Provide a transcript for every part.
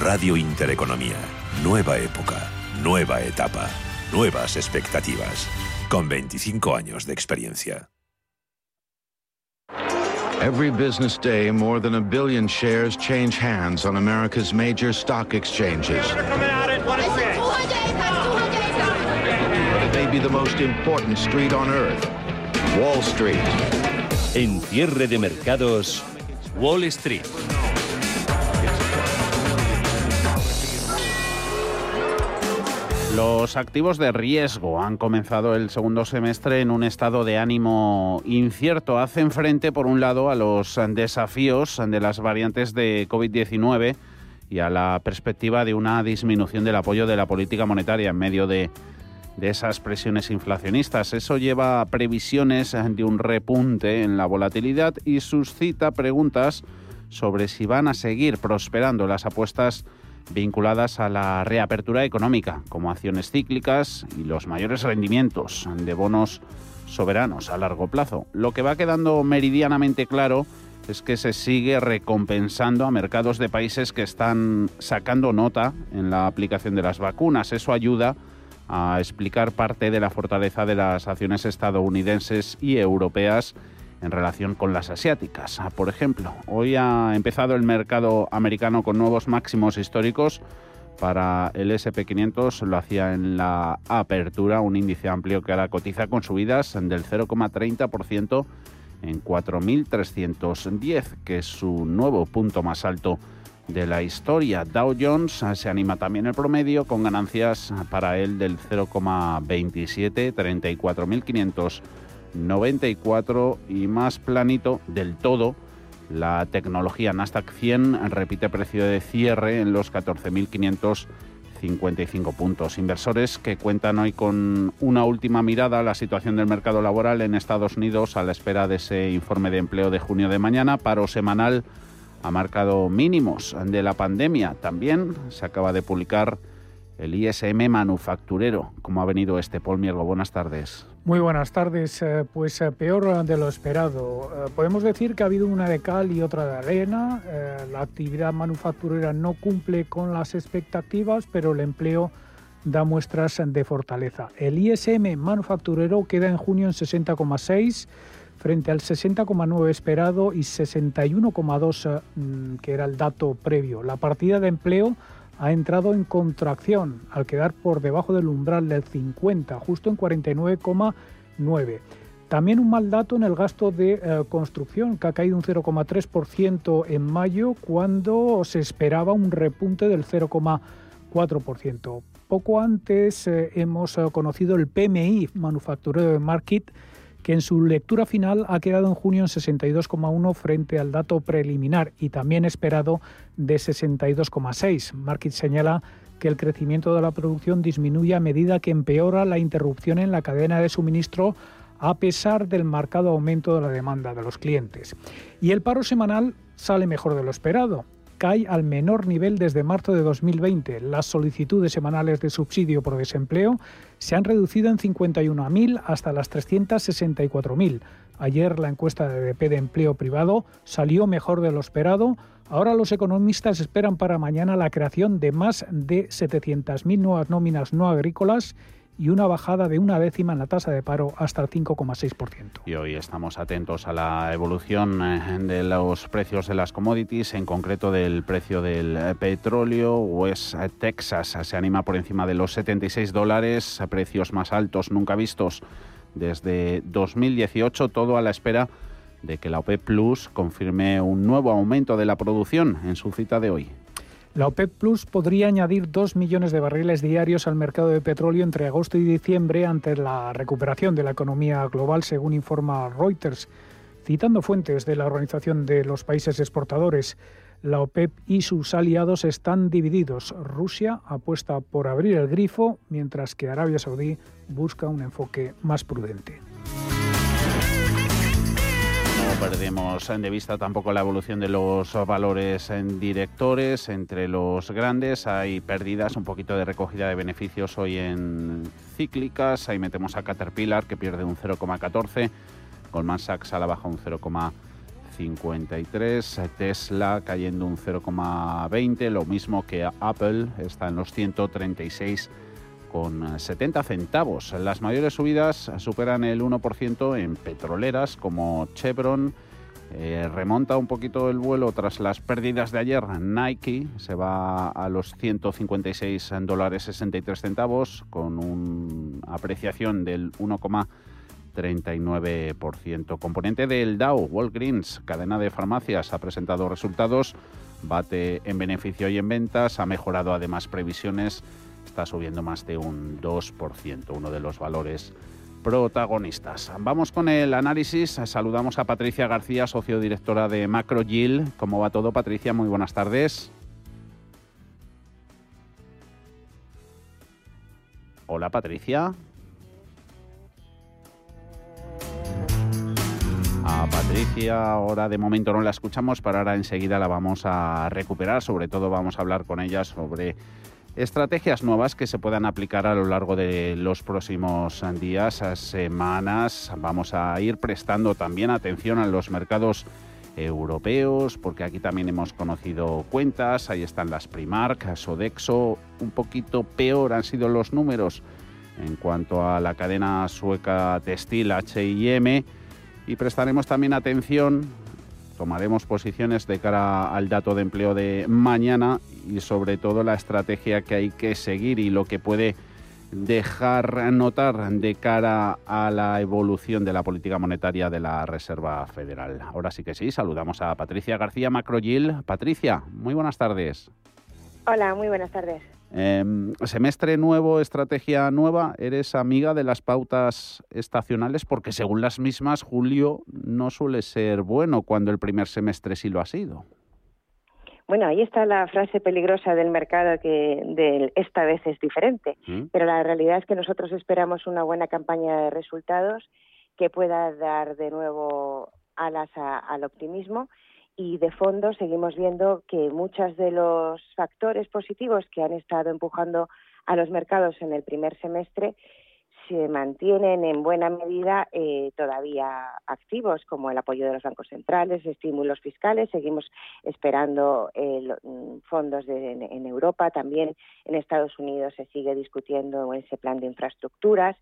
Radio Intereconomía. Nueva época, nueva etapa, nuevas expectativas. Con 25 años de experiencia. Every business day, more than a billion shares change hands on America's major stock exchanges. It may be the most important street on earth, Wall Street. En cierre de mercados, Wall Street. Los activos de riesgo han comenzado el segundo semestre en un estado de ánimo incierto. Hacen frente, por un lado, a los desafíos de las variantes de COVID-19 y a la perspectiva de una disminución del apoyo de la política monetaria en medio de, de esas presiones inflacionistas. Eso lleva a previsiones de un repunte en la volatilidad y suscita preguntas sobre si van a seguir prosperando las apuestas vinculadas a la reapertura económica, como acciones cíclicas y los mayores rendimientos de bonos soberanos a largo plazo. Lo que va quedando meridianamente claro es que se sigue recompensando a mercados de países que están sacando nota en la aplicación de las vacunas. Eso ayuda a explicar parte de la fortaleza de las acciones estadounidenses y europeas en relación con las asiáticas. Ah, por ejemplo, hoy ha empezado el mercado americano con nuevos máximos históricos. Para el SP500 lo hacía en la apertura, un índice amplio que ahora cotiza con subidas del 0,30% en 4.310, que es su nuevo punto más alto de la historia. Dow Jones ah, se anima también el promedio con ganancias para él del 0,27, 34.500 94 y más planito del todo. La tecnología Nasdaq 100 repite precio de cierre en los 14.555 puntos. Inversores que cuentan hoy con una última mirada a la situación del mercado laboral en Estados Unidos a la espera de ese informe de empleo de junio de mañana. Paro semanal ha marcado mínimos de la pandemia. También se acaba de publicar el ISM manufacturero. ¿Cómo ha venido este, Paul Miergo? Buenas tardes. Muy buenas tardes. Eh, pues eh, peor de lo esperado. Eh, podemos decir que ha habido una de cal y otra de arena. La actividad manufacturera no cumple con las expectativas, pero el empleo da muestras de fortaleza. El ISM manufacturero queda en junio en 60,6 frente al 60,9 esperado y 61,2 mm, que era el dato previo. La partida de empleo ha entrado en contracción al quedar por debajo del umbral del 50, justo en 49,9. También un mal dato en el gasto de eh, construcción, que ha caído un 0,3% en mayo, cuando se esperaba un repunte del 0,4%. Poco antes eh, hemos eh, conocido el PMI manufacturero de Market, que en su lectura final ha quedado en junio en 62,1 frente al dato preliminar y también esperado de 62,6. Market señala que el crecimiento de la producción disminuye a medida que empeora la interrupción en la cadena de suministro a pesar del marcado aumento de la demanda de los clientes. Y el paro semanal sale mejor de lo esperado cae al menor nivel desde marzo de 2020. Las solicitudes semanales de subsidio por desempleo se han reducido en 51.000 hasta las 364.000. Ayer la encuesta de DP de empleo privado salió mejor de lo esperado. Ahora los economistas esperan para mañana la creación de más de 700.000 nuevas nóminas no agrícolas y una bajada de una décima en la tasa de paro hasta el 5,6%. Y hoy estamos atentos a la evolución eh, de los precios de las commodities, en concreto del precio del petróleo. West Texas se anima por encima de los 76 dólares, precios más altos nunca vistos desde 2018, todo a la espera de que la OPEP Plus confirme un nuevo aumento de la producción en su cita de hoy. La OPEP Plus podría añadir 2 millones de barriles diarios al mercado de petróleo entre agosto y diciembre ante la recuperación de la economía global, según informa Reuters. Citando fuentes de la Organización de los Países Exportadores, la OPEP y sus aliados están divididos. Rusia apuesta por abrir el grifo, mientras que Arabia Saudí busca un enfoque más prudente perdemos de vista tampoco la evolución de los valores en directores. Entre los grandes hay pérdidas, un poquito de recogida de beneficios hoy en cíclicas. Ahí metemos a Caterpillar que pierde un 0,14. Goldman Sachs a la baja un 0,5 153, Tesla cayendo un 0,20, lo mismo que Apple, está en los 136 con 70 centavos. Las mayores subidas superan el 1% en petroleras como Chevron. Eh, remonta un poquito el vuelo tras las pérdidas de ayer. Nike se va a los 156 dólares 63 centavos con una apreciación del 1,39%. Componente del Dow, Walgreens, cadena de farmacias, ha presentado resultados, bate en beneficio y en ventas, ha mejorado además previsiones subiendo más de un 2%, uno de los valores protagonistas. Vamos con el análisis. Saludamos a Patricia García, socio directora de Macro. ¿Cómo va todo, Patricia? Muy buenas tardes. Hola, Patricia. A Patricia ahora de momento no la escuchamos, pero ahora enseguida la vamos a recuperar. Sobre todo vamos a hablar con ella sobre estrategias nuevas que se puedan aplicar a lo largo de los próximos días, semanas. Vamos a ir prestando también atención a los mercados europeos, porque aquí también hemos conocido cuentas, ahí están las Primark, Sodexo, un poquito peor han sido los números en cuanto a la cadena sueca textil HM y prestaremos también atención tomaremos posiciones de cara al dato de empleo de mañana y sobre todo la estrategia que hay que seguir y lo que puede dejar notar de cara a la evolución de la política monetaria de la Reserva Federal. Ahora sí que sí, saludamos a Patricia García Macroyil. Patricia, muy buenas tardes. Hola, muy buenas tardes. Em, semestre nuevo, estrategia nueva, eres amiga de las pautas estacionales porque según las mismas, julio no suele ser bueno cuando el primer semestre sí lo ha sido. Bueno, ahí está la frase peligrosa del mercado que esta vez es diferente, ¿Mm? pero la realidad es que nosotros esperamos una buena campaña de resultados que pueda dar de nuevo alas al optimismo y de fondo seguimos viendo que muchos de los factores positivos que han estado empujando a los mercados en el primer semestre se mantienen en buena medida eh, todavía activos, como el apoyo de los bancos centrales, estímulos fiscales. Seguimos esperando eh, mm, fondos en, Europa. También en Estados Unidos se sigue discutiendo ese plan de infraestructuras.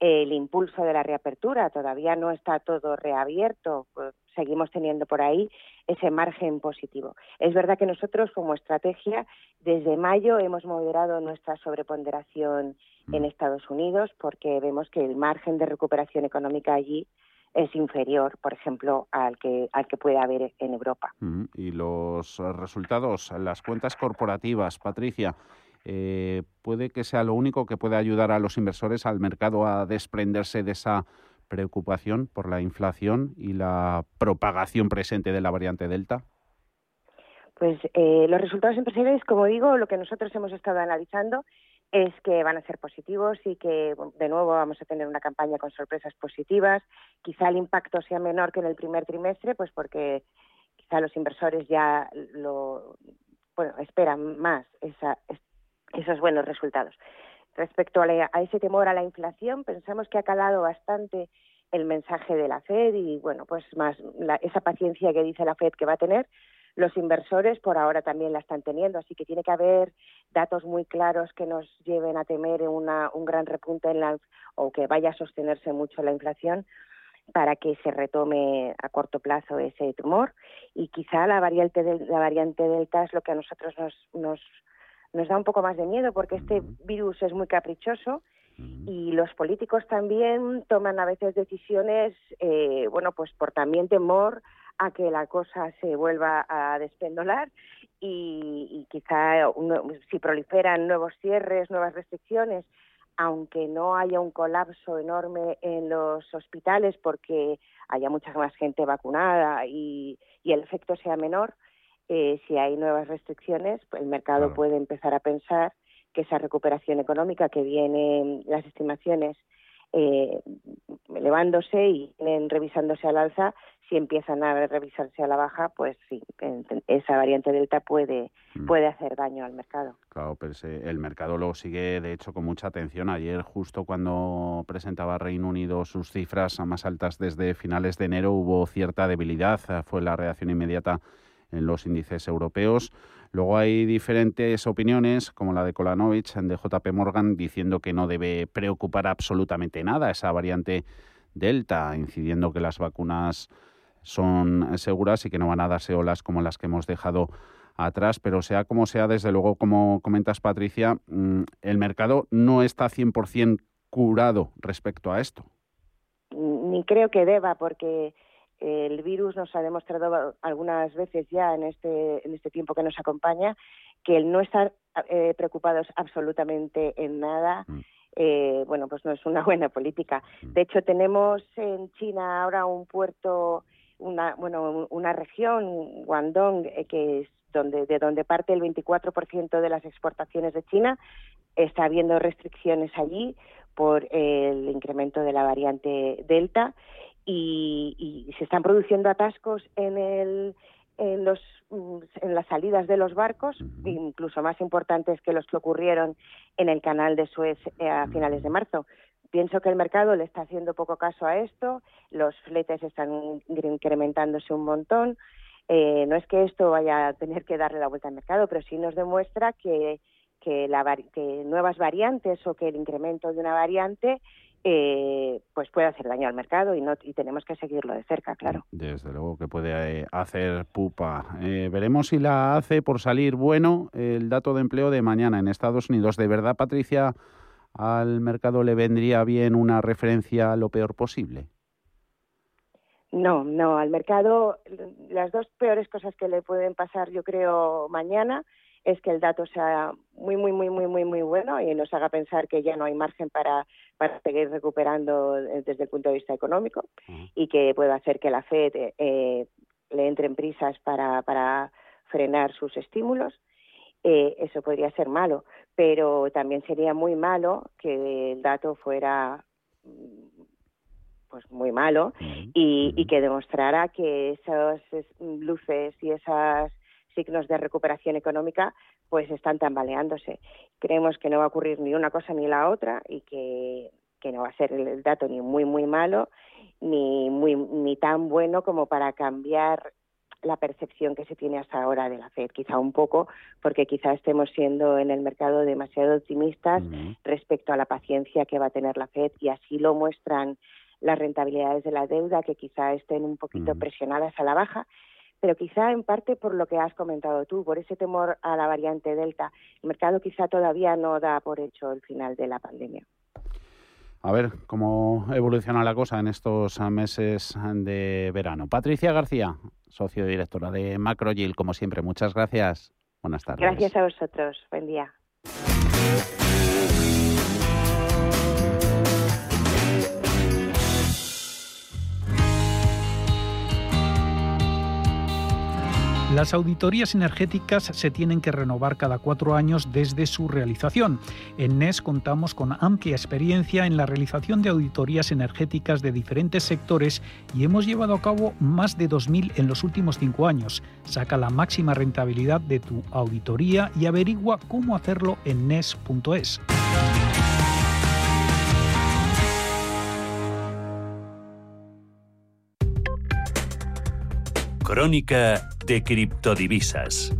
El impulso de la reapertura todavía no está todo reabierto. Pues, seguimos teniendo por ahí ese margen positivo. Es verdad que nosotros como estrategia desde mayo hemos moderado nuestra sobreponderación en mm. Estados Unidos porque vemos que el margen de recuperación económica allí es inferior, por ejemplo, al que al que puede haber en Europa. Mm, y los resultados, las cuentas corporativas, Patricia, eh, puede que sea lo único que puede ayudar a los inversores al mercado a desprenderse de esa preocupación por la inflación y la propagación presente de la variante Delta? Pues eh, los resultados empresariales, como digo, lo que nosotros hemos estado analizando es que van a ser positivos y que de nuevo vamos a tener una campaña con sorpresas positivas. Quizá el impacto sea menor que en el primer trimestre, pues porque quizá los inversores ya lo esperan más esos buenos resultados. Respecto a, ese temor a la inflación, pensamos que ha calado bastante el mensaje de la Fed y, bueno, pues más esa paciencia que dice la Fed que va a tener, los inversores por ahora también la están teniendo, así que tiene que haber datos muy claros que nos lleven a temer una, un gran repunte en la, o que vaya a sostenerse mucho la inflación para que se retome a corto plazo ese tumor y quizá la variante la variante delta es lo que a nosotros nos, nos nos da un poco más de miedo porque este virus es muy caprichoso y los políticos también toman a veces decisiones, eh, bueno, pues por también temor a que la cosa se vuelva a despendolar y, y quizá si proliferan nuevos cierres, nuevas restricciones, aunque no haya un colapso enorme en los hospitales porque haya mucha más gente vacunada y el efecto sea menor, eh, si hay nuevas restricciones, pues el mercado puede empezar a pensar que esa recuperación económica que viene, las estimaciones eh, elevándose y revisándose al alza, si empiezan a revisarse a la baja, pues sí, esa variante delta puede, mm. puede hacer daño al mercado. Claro, pero el mercado lo sigue, de hecho, con mucha atención. Ayer, justo cuando presentaba Reino Unido sus cifras más altas desde finales de enero, hubo cierta debilidad. Fue la reacción inmediata en los índices europeos. Luego hay diferentes opiniones, como la de Kolanovich, de JP Morgan, diciendo que no debe preocupar absolutamente nada esa variante Delta, incidiendo que las vacunas son seguras y que no van a darse olas como las que hemos dejado atrás, pero sea como sea, desde luego, como comentas Patricia, mm, el mercado no está 100% curado respecto a esto. Ni creo que deba, porque el virus nos ha demostrado algunas veces ya en este, en este tiempo que nos acompaña que el no estar eh, preocupados absolutamente en nada, mm. eh, bueno, pues no es una buena política. Mm. De hecho, tenemos en China ahora un puerto, una, bueno, una región, Guangdong, eh, que es donde, de donde parte el 24% de las exportaciones de China. Está habiendo restricciones allí por el incremento de la variante Delta y, se están produciendo atascos en, el, en, los, en las salidas de los barcos, incluso más importantes que los que ocurrieron en el canal de Suez eh, a finales de marzo. Pienso que el mercado le está haciendo poco caso a esto, los fletes están incrementándose un montón. Eh, no es que esto vaya a tener que darle la vuelta al mercado, pero sí nos demuestra que, que, la, que nuevas variantes o que el incremento de una variante eh, pues puede hacer daño al mercado y, no, y tenemos que seguirlo de cerca, claro. Desde luego que puede eh, hacer pupa. Eh, veremos si la hace por salir bueno el dato de empleo de mañana en Estados Unidos. ¿De verdad, Patricia, al mercado le vendría bien una referencia a lo peor posible? No, no, al mercado las dos peores cosas que le pueden pasar, yo creo, mañana es que el dato sea muy, muy, muy, muy, muy, muy bueno y nos haga pensar que ya no hay margen para, para seguir recuperando desde el punto de vista económico y que pueda hacer que la FED eh, le entre en prisas para, para frenar sus estímulos. Eh, eso podría ser malo, pero también sería muy malo que el dato fuera pues muy malo y, y que demostrara que esas luces y esas signos de recuperación económica pues están tambaleándose. Creemos que no va a ocurrir ni una cosa ni la otra y que, no va a ser el dato ni muy muy malo ni muy ni tan bueno como para cambiar la percepción que se tiene hasta ahora de la Fed, quizá un poco, porque quizá estemos siendo en el mercado demasiado optimistas respecto a la paciencia que va a tener la Fed y así lo muestran las rentabilidades de la deuda que quizá estén un poquito presionadas a la baja pero quizá en parte por lo que has comentado tú, por ese temor a la variante Delta. El mercado quizá todavía no da por hecho el final de la pandemia. A ver cómo evoluciona la cosa en estos meses de verano. Patricia García, socio directora de Macrogil, como siempre, muchas gracias. Buenas tardes. Gracias a vosotros. Buen día. Las auditorías energéticas se tienen que renovar cada cuatro años desde su realización. En NES contamos con amplia experiencia en la realización de auditorías energéticas de diferentes sectores y hemos llevado a cabo más de 2.000 en los últimos cinco años. Saca la máxima rentabilidad de tu auditoría y averigua cómo hacerlo en NES.es. Crónica de criptodivisas.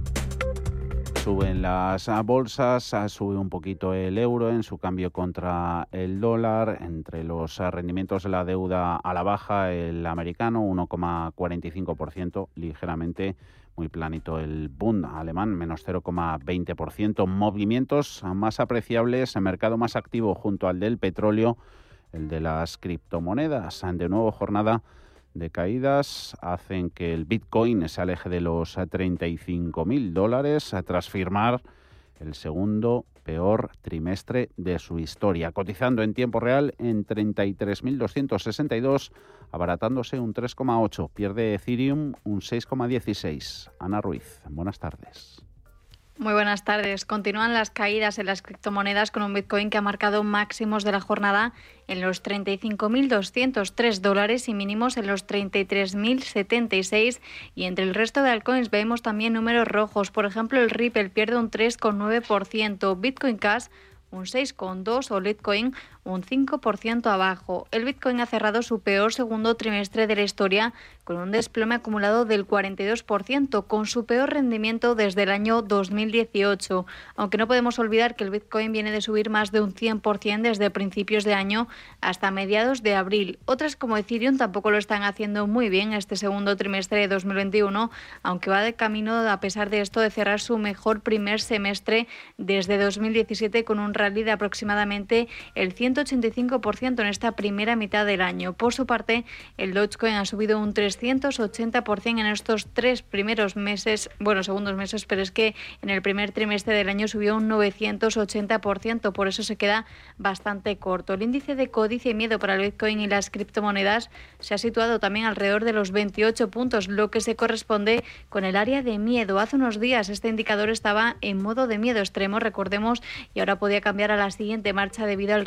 Suben las bolsas, sube un poquito el euro en su cambio contra el dólar. Entre los rendimientos de la deuda a la baja, el americano 1,45%, ligeramente muy planito el Bund alemán, menos 0,20%. Movimientos más apreciables, el mercado más activo junto al del petróleo, el de las criptomonedas. De nuevo jornada de caídas hacen que el Bitcoin se aleje de los 35.000 dólares tras firmar el segundo peor trimestre de su historia, cotizando en tiempo real en 33.262, abaratándose un 3,8. Pierde Ethereum un 6,16. Ana Ruiz, buenas tardes. Muy buenas tardes. Continúan las caídas en las criptomonedas con un Bitcoin que ha marcado máximos de la jornada en los 35.203 dólares y mínimos en los 33.076 y entre el resto de altcoins vemos también números rojos. Por ejemplo, el Ripple pierde un 3,9%, Bitcoin Cash un 6,2% o Litecoin un 5% abajo. El Bitcoin ha cerrado su peor segundo trimestre de la historia con un desplome acumulado del 42%, con su peor rendimiento desde el año 2018. Aunque no podemos olvidar que el Bitcoin viene de subir más de un 100% desde principios de año hasta mediados de abril. Otras como Ethereum tampoco lo están haciendo muy bien este segundo trimestre de 2021, aunque va de camino a pesar de esto de cerrar su mejor primer semestre desde 2017 con un rally de aproximadamente el 185% en esta primera mitad del año. Por su parte, el Dogecoin ha subido un 380% en estos tres primeros meses, bueno, segundos meses, pero es que en el primer trimestre del año subió un 980%, por eso se queda bastante corto. El índice de codicia y miedo para el Bitcoin y las criptomonedas se ha situado también alrededor de los 28 puntos, lo que se corresponde con el área de miedo. Hace unos días este indicador estaba en modo de miedo extremo, recordemos, y ahora podía cambiar a la siguiente marcha debido al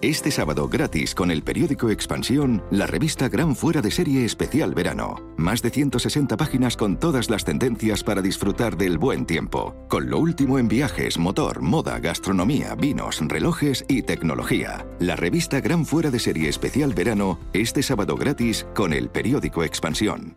Este sábado gratis con el periódico Expansión, la revista Gran Fuera de Serie Especial Verano. Más de 160 páginas con todas las tendencias para disfrutar del buen tiempo. Con lo último en viajes, motor, moda, gastronomía, vinos, relojes y tecnología. La revista Gran Fuera de Serie Especial Verano, este sábado gratis con el periódico Expansión.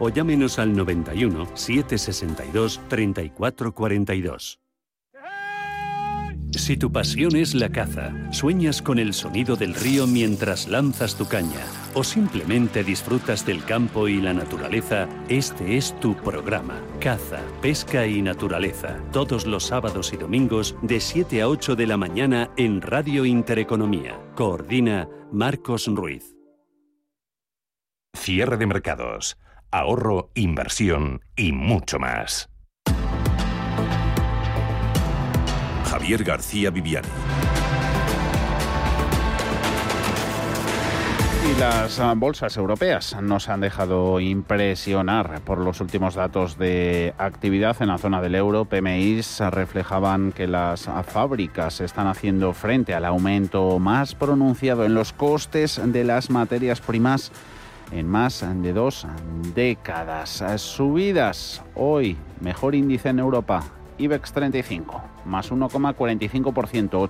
o llámenos al 91 762 3442. Si tu pasión es la caza, sueñas con el sonido del río mientras lanzas tu caña o simplemente disfrutas del campo y la naturaleza, este es tu programa. Caza, pesca y naturaleza. Todos los sábados y domingos de 7 a 8 de la mañana en Radio Intereconomía. Coordina Marcos Ruiz. Cierre de mercados ahorro, inversión y mucho más. Javier García Viviani. Y las ah, bolsas europeas nos han dejado impresionar por los últimos datos de actividad en la zona del euro. PMIs reflejaban que las fábricas están haciendo frente al aumento más pronunciado en los costes de las materias primas en más de dos décadas. Subidas hoy, mejor índice en Europa, IBEX 35, más 1,45%,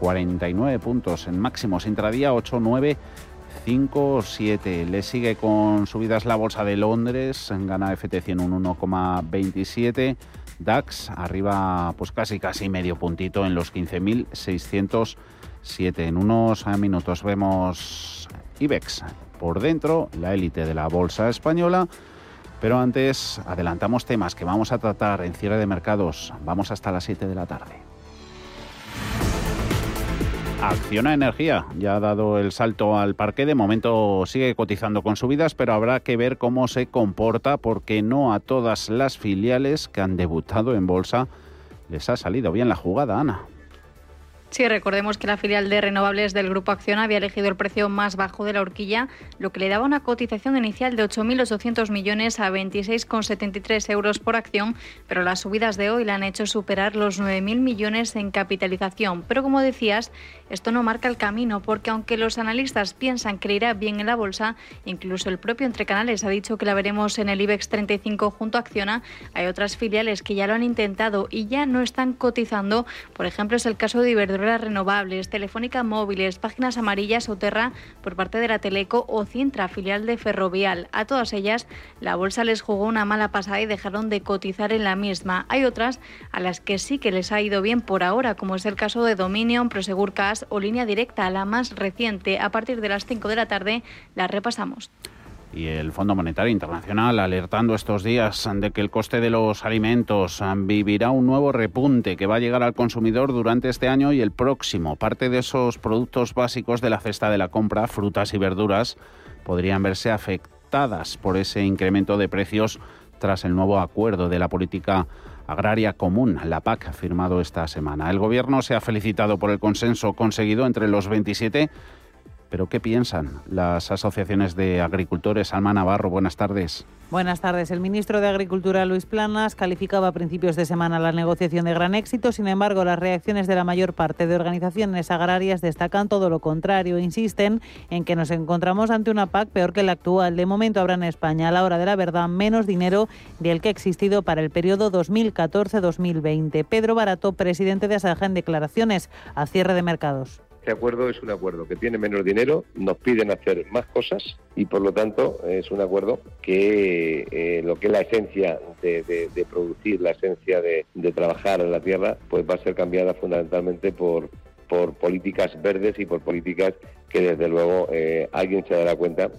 8.949 puntos en máximos intradía, 8,957. Le sigue con subidas la bolsa de Londres, gana FT100 un 1,27. DAX arriba pues casi casi medio puntito en los 15.607. En unos minutos vemos IBEX. Por dentro, la élite de la bolsa española. Pero antes, adelantamos temas que vamos a tratar en cierre de mercados. Vamos hasta las 7 de la tarde. Acciona Energía ya ha dado el salto al parque. De momento sigue cotizando con subidas, pero habrá que ver cómo se comporta porque no a todas las filiales que han debutado en bolsa les ha salido bien la jugada, Ana. Sí, recordemos que la filial de renovables del Grupo Acción había elegido el precio más bajo de la horquilla, lo que le daba una cotización inicial de 8.800 millones a 26,73 euros por acción, pero las subidas de hoy la han hecho superar los 9.000 millones en capitalización. Pero como decías, esto no marca el camino, porque aunque los analistas piensan que irá bien en la bolsa, incluso el propio Entre Canales ha dicho que la veremos en el IBEX 35 junto a Acciona, hay otras filiales que ya lo han intentado y ya no están cotizando. Por ejemplo, es el caso de Iberdrola Renovables, Telefónica Móviles, Páginas Amarillas o Terra por parte de la Teleco o Cintra, filial de Ferrovial. A todas ellas la bolsa les jugó una mala pasada y dejaron de cotizar en la misma. Hay otras a las que sí que les ha ido bien por ahora, como es el caso de Dominion, Prosegur Cash o Línea Directa, la más reciente. A partir de las 5 de la tarde la repasamos y el Fondo Monetario Internacional alertando estos días de que el coste de los alimentos vivirá un nuevo repunte que va a llegar al consumidor durante este año y el próximo. Parte de esos productos básicos de la cesta de la compra, frutas y verduras, podrían verse afectadas por ese incremento de precios tras el nuevo acuerdo de la política agraria común, la PAC, firmado esta semana. El Gobierno se ha felicitado por el consenso conseguido entre los 27 pero ¿qué piensan las asociaciones de agricultores? Alma Navarro, buenas tardes. Buenas tardes. El ministro de Agricultura, Luis Planas, calificaba a principios de semana la negociación de gran éxito. Sin embargo, las reacciones de la mayor parte de organizaciones agrarias destacan todo lo contrario. Insisten en que nos encontramos ante una PAC peor que la actual. De momento habrá en España, a la hora de la verdad, menos dinero del que ha existido para el periodo 2014-2020. Pedro Barato, presidente de Asaja, en declaraciones a cierre de mercados. Este acuerdo es un acuerdo que tiene menos dinero, nos piden hacer más cosas y por lo tanto es un acuerdo que eh, lo que es la esencia de, producir, la esencia de, trabajar en la tierra, pues va a ser cambiada fundamentalmente por, por políticas verdes y por políticas que desde luego eh, alguien se dará cuenta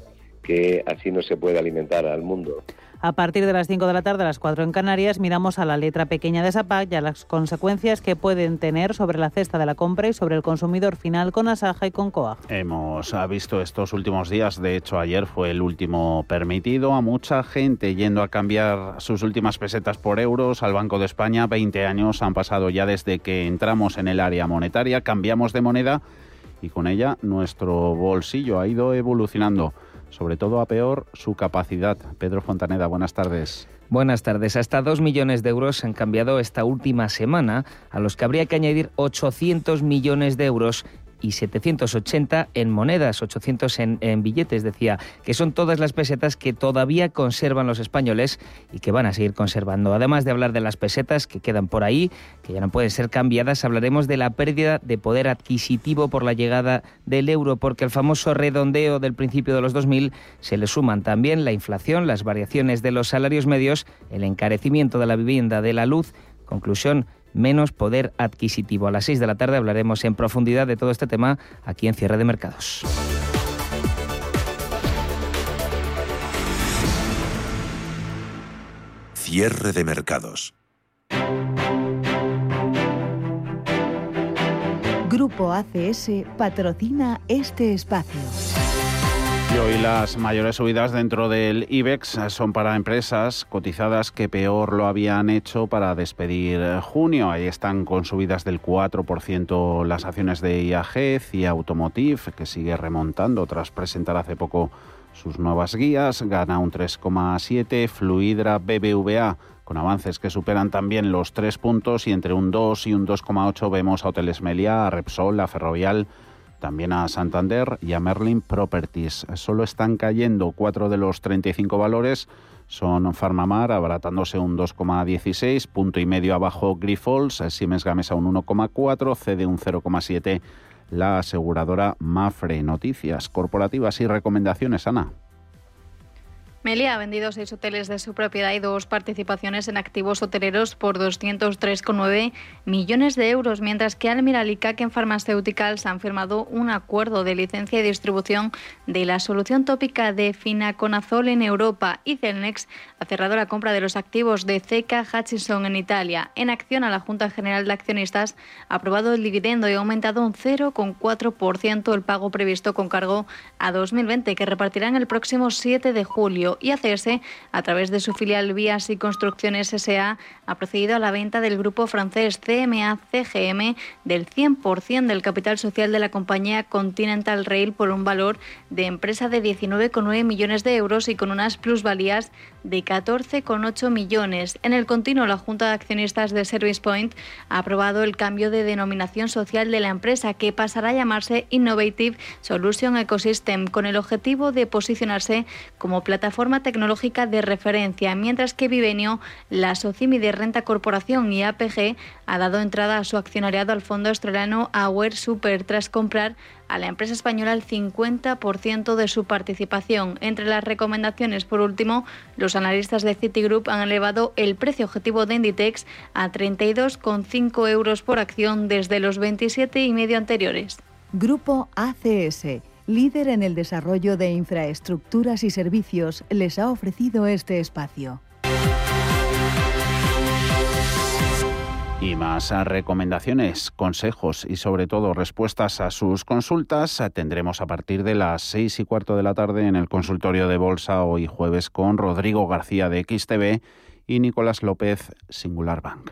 que así no se puede alimentar al mundo. A partir de las 5 de la tarde, a las 4 en Canarias, miramos a la letra pequeña de esa PAC y a las consecuencias que pueden tener sobre la cesta de la compra y sobre el consumidor final con Asaja y con COAG. Hemos visto estos últimos días, de hecho ayer fue el último permitido, a mucha gente yendo a cambiar sus últimas pesetas por euros al Banco de España. 20 años han pasado ya desde que entramos en el área monetaria, cambiamos de moneda y con ella nuestro bolsillo ha ido evolucionando sobre todo a peor su capacidad. Pedro Fontaneda, buenas tardes. Buenas tardes. Hasta dos millones de euros han cambiado esta última semana, a los que habría que añadir 800 millones de euros y 780 en monedas, 800 en, billetes, decía, que son todas las pesetas que todavía conservan los españoles y que van a seguir conservando. Además de hablar de las pesetas que quedan por ahí, que ya no pueden ser cambiadas, hablaremos de la pérdida de poder adquisitivo por la llegada del euro, porque al famoso redondeo del principio de los 2000 se le suman también la inflación, las variaciones de los salarios medios, el encarecimiento de la vivienda, de la luz. Conclusión, menos poder adquisitivo. A las 6 de la tarde hablaremos en profundidad de todo este tema aquí en Cierre de Mercados. Cierre de Mercados. Grupo ACS patrocina este espacio. Y hoy las mayores subidas dentro del IBEX son para empresas cotizadas que peor lo habían hecho para despedir junio. Ahí están con subidas del 4% las acciones de IAG, CIA Automotive, que sigue remontando tras presentar hace poco sus nuevas guías, gana un 3,7, Fluidra BBVA con avances que superan también los 3 puntos y entre un 2 y un 2,8 vemos a Hoteles a Repsol, a Ferrovial, también a Santander y a Merlin Properties. Solo están cayendo cuatro de los 35 valores. Son Farmamar abaratándose un 2,16, punto y medio abajo Grifols, Siemens Gamesa un 1,4, CD un 0,7, la aseguradora Mafre. Noticias corporativas y recomendaciones, Ana. Melia ha vendido seis hoteles de su propiedad y dos participaciones en activos hoteleros por 203,9 millones de euros, mientras que Almiral y Kaken Pharmaceuticals han firmado un acuerdo de licencia y distribución de la solución tópica de finaconazol en Europa y Celnex ha cerrado la compra de los activos de CK Hutchison en Italia. En acción a la Junta General de Accionistas ha aprobado el dividendo y ha aumentado un 0,4% el pago previsto con cargo a 2020, que repartirán el próximo 7 de julio. Y ACS, a través de su filial Vías y Construcciones S.A., ha procedido a la venta del grupo francés CMA-CGM del 100% del capital social de la compañía Continental Rail por un valor de empresa de 19,9 millones de euros y con unas plusvalías de 14,8 millones. En el continuo, la Junta de Accionistas de Service Point ha aprobado el cambio de denominación social de la empresa que pasará a llamarse Innovative Solution Ecosystem con el objetivo de posicionarse como plataforma tecnológica de referencia, mientras que Vivenio, la Socimi de Renta Corporación y APG ha dado entrada a su accionariado al fondo australiano Aware Super tras comprar a la empresa española el 50% de su participación. Entre las recomendaciones, por último, los analistas de Citigroup han elevado el precio objetivo de Inditex a 32,5 euros por acción desde los 27 y medio anteriores. Grupo ACS, líder en el desarrollo de infraestructuras y servicios, les ha ofrecido este espacio. Y más recomendaciones, consejos y sobre todo respuestas a sus consultas tendremos a partir de las seis y cuarto de la tarde en el consultorio de Bolsa hoy jueves con Rodrigo García de XTV y Nicolás López Singular Bank.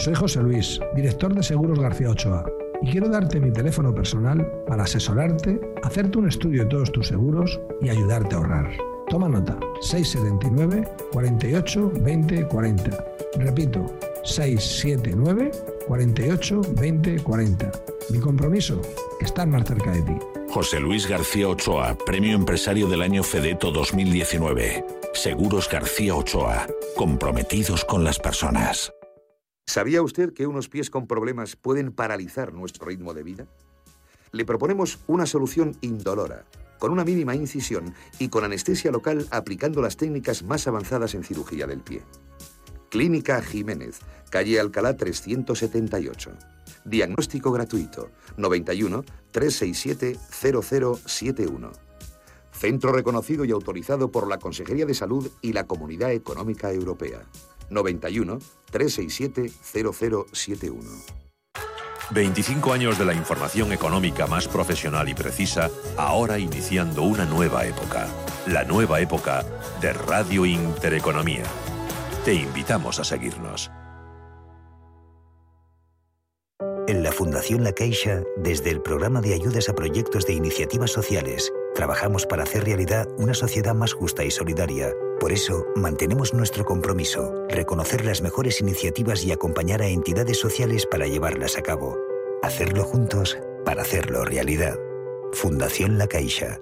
Soy José Luis, director de Seguros García Ochoa, y quiero darte mi teléfono personal para asesorarte, hacerte un estudio de todos tus seguros y ayudarte a ahorrar. Toma nota, 679 48 20 40. Repito, 679 48 20 40. Mi compromiso, estar más cerca de ti. José Luis García Ochoa, Premio Empresario del Año Fedeto 2019. Seguros García Ochoa, comprometidos con las personas. ¿Sabía usted que unos pies con problemas pueden paralizar nuestro ritmo de vida? Le proponemos una solución indolora, con una mínima incisión y con anestesia local aplicando las técnicas más avanzadas en cirugía del pie. Clínica Jiménez, calle Alcalá 378. Diagnóstico gratuito 91 367 0071. Centro reconocido y autorizado por la Consejería de Salud y la Comunidad Económica Europea. 91 367 0071. 25 años de la información económica más profesional y precisa, ahora iniciando una nueva época. La nueva época de Radio Intereconomía. Te invitamos a seguirnos. En la Fundación La Caixa, desde el programa de ayudas a proyectos de iniciativas sociales, trabajamos para hacer realidad una sociedad más justa y solidaria. Por eso, mantenemos nuestro compromiso, reconocer las mejores iniciativas y acompañar a entidades sociales para llevarlas a cabo. Hacerlo juntos para hacerlo realidad. Fundación La Caixa.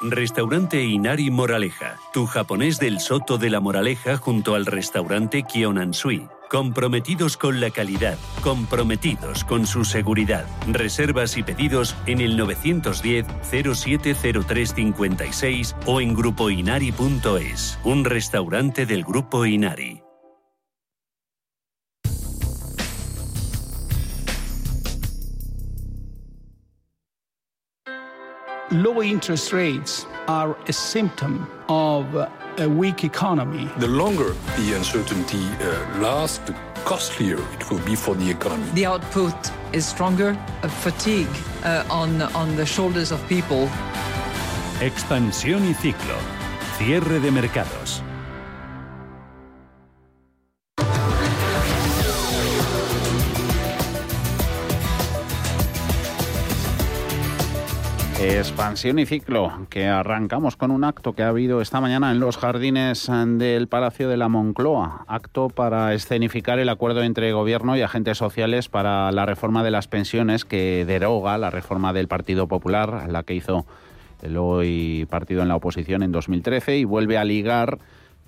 Restaurante Inari Moraleja, tu japonés del Soto de la Moraleja junto al restaurante Kionansui. Comprometidos con la calidad, comprometidos con su seguridad. Reservas y pedidos en el 910-070356 o en grupoinari.es. Un restaurante del Grupo Inari. Low interest rates are a symptom of a weak economy. The longer the uncertainty uh, lasts, the costlier it will be for the economy. The output is stronger, a fatigue uh, on, on the shoulders of people. Expansión y ciclo. Cierre de mercados. Expansión y ciclo, que arrancamos con un acto que ha habido esta mañana en los jardines del Palacio de la Moncloa. Acto para escenificar el acuerdo entre gobierno y agentes sociales para la reforma de las pensiones que deroga la reforma del Partido Popular, la que hizo el hoy partido en la oposición en 2013 y vuelve a ligar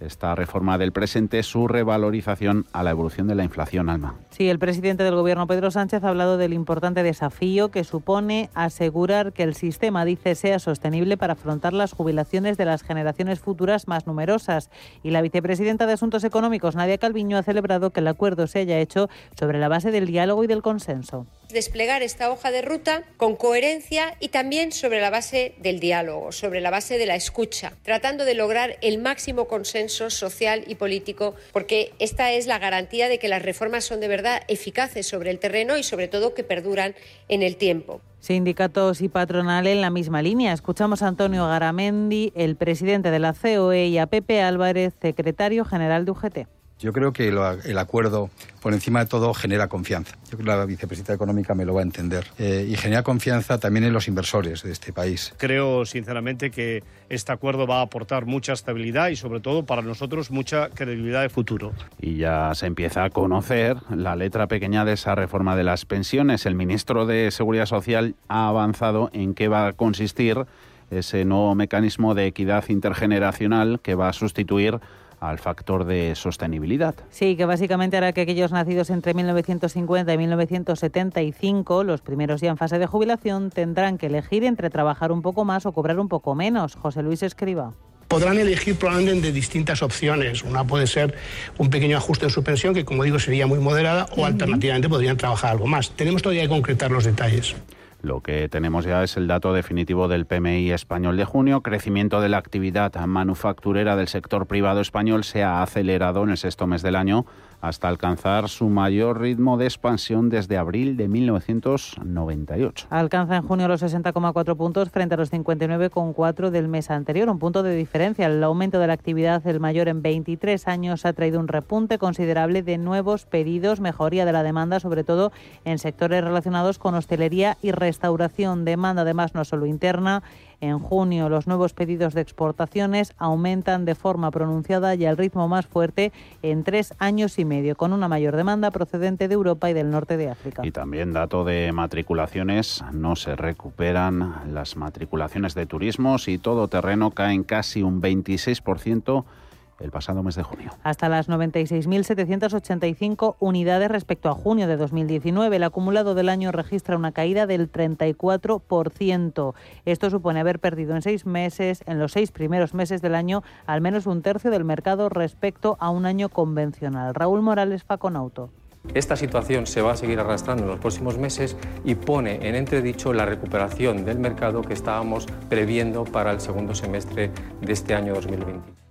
esta reforma del presente su revalorización a la evolución de la inflación, Alma. Sí, el presidente del Gobierno, Pedro Sánchez, ha hablado del importante desafío que supone asegurar que el sistema, dice, sea sostenible para afrontar las jubilaciones de las generaciones futuras más numerosas. Y la vicepresidenta de Asuntos Económicos, Nadia Calviño, ha celebrado que el acuerdo se haya hecho sobre la base del diálogo y del consenso. Desplegar esta hoja de ruta con coherencia y también sobre la base del diálogo, sobre la base de la escucha, tratando de lograr el máximo consenso social y político, porque esta es la garantía de que las reformas son de verdad eficaces sobre el terreno y sobre todo que perduran en el tiempo. Sindicatos y patronal en la misma línea. Escuchamos a Antonio Garamendi, el presidente de la COE, y a Pepe Álvarez, secretario general de UGT. Yo creo que el acuerdo, por encima de todo, genera confianza. Yo creo que la vicepresidenta económica me lo va a entender. Eh, y genera confianza también en los inversores de este país. Creo, sinceramente, que este acuerdo va a aportar mucha estabilidad y, sobre todo, para nosotros, mucha credibilidad de futuro. Y ya se empieza a conocer la letra pequeña de esa reforma de las pensiones. El ministro de Seguridad Social ha avanzado en qué va a consistir ese nuevo mecanismo de equidad intergeneracional que va a sustituir al factor de sostenibilidad. Sí, que básicamente hará que aquellos nacidos entre 1950 y 1975, los primeros ya en fase de jubilación, tendrán que elegir entre trabajar un poco más o cobrar un poco menos. José Luis Escriba podrán elegir probablemente de distintas opciones. Una puede ser un pequeño ajuste en su pensión, que como digo sería muy moderada, o alternativamente podrían trabajar algo más. Tenemos todavía que concretar los detalles. Lo que tenemos ya es el dato definitivo del PMI español de junio. Crecimiento de la actividad manufacturera del sector privado español se ha acelerado en el sexto mes del año hasta alcanzar su mayor ritmo de expansión desde abril de 1998. Alcanza en junio los 60,4 puntos frente a los 59,4 del mes anterior, un punto de diferencia. El aumento de la actividad, el mayor en 23 años, ha traído un repunte considerable de nuevos pedidos, mejoría de la demanda, sobre todo en sectores relacionados con hostelería y restauración. Demanda además no solo interna, en junio los nuevos pedidos de exportaciones aumentan de forma pronunciada y al ritmo más fuerte en tres años y medio, con una mayor demanda procedente de Europa y del norte de África. Y también dato de matriculaciones, no se recuperan las matriculaciones de turismos y todo terreno caen casi un 26% el pasado mes de junio. Hasta las 96.785 unidades respecto a junio de 2019. El acumulado del año registra una caída del 34%. Esto supone haber perdido en seis meses, en los seis primeros meses del año, al menos un tercio del mercado respecto a un año convencional. Raúl Morales, Faconauto. Esta situación se va a seguir arrastrando en los próximos meses y pone en entredicho la recuperación del mercado que estábamos previendo para el segundo semestre de este año 2020.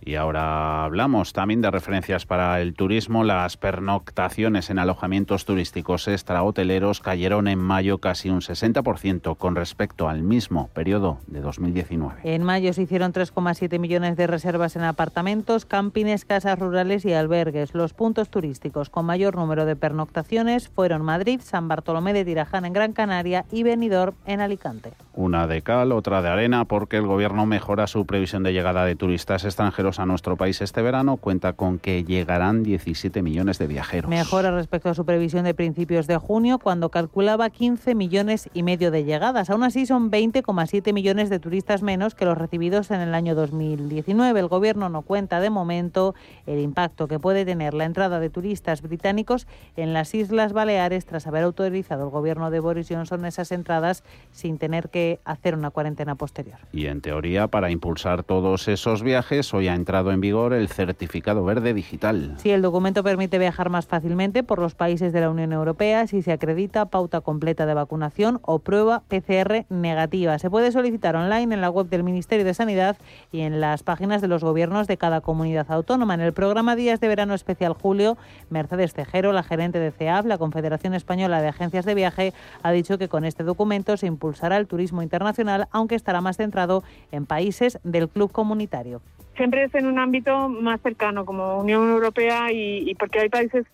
Y ahora hablamos también de referencias para el turismo. Las pernoctaciones en alojamientos turísticos extrahoteleros cayeron en mayo casi un 60% con respecto al mismo periodo de 2019. En mayo se hicieron 3,7 millones de reservas en apartamentos, campines, casas rurales y albergues. Los puntos turísticos con mayor número de pernoctaciones fueron Madrid, San Bartolomé de Tirajana en Gran Canaria y Benidorm en Alicante. Una de cal, otra de arena, porque el gobierno mejora su previsión de llegada de turistas extranjeros a nuestro país este verano, cuenta con que llegarán 17 millones de viajeros. Mejora respecto a su previsión de principios de junio, cuando calculaba 15 millones y medio de llegadas. Aún así, son 20,7 millones de turistas menos que los recibidos en el año 2019. El Gobierno no cuenta de momento el impacto que puede tener la entrada de turistas británicos en las Islas Baleares tras haber autorizado el Gobierno de Boris Johnson esas entradas sin tener que hacer una cuarentena posterior. Y en teoría, para impulsar todos esos viajes, hoy ha entrado en vigor el certificado verde digital. Sí, el documento permite viajar más fácilmente por los países de la Unión Europea si se acredita pauta completa de vacunación o prueba PCR negativa. Se puede solicitar online en la web del Ministerio de Sanidad y en las páginas de los gobiernos de cada comunidad autónoma. En el programa Días de Verano Especial Julio, Mercedes Tejero, la gerente de CEAF, la Confederación Española de Agencias de Viaje, ha dicho que con este documento se impulsará el turismo internacional, aunque estará más centrado en países del club comunitario siempre es en un ámbito más cercano, como Unión Europea, y, porque hay países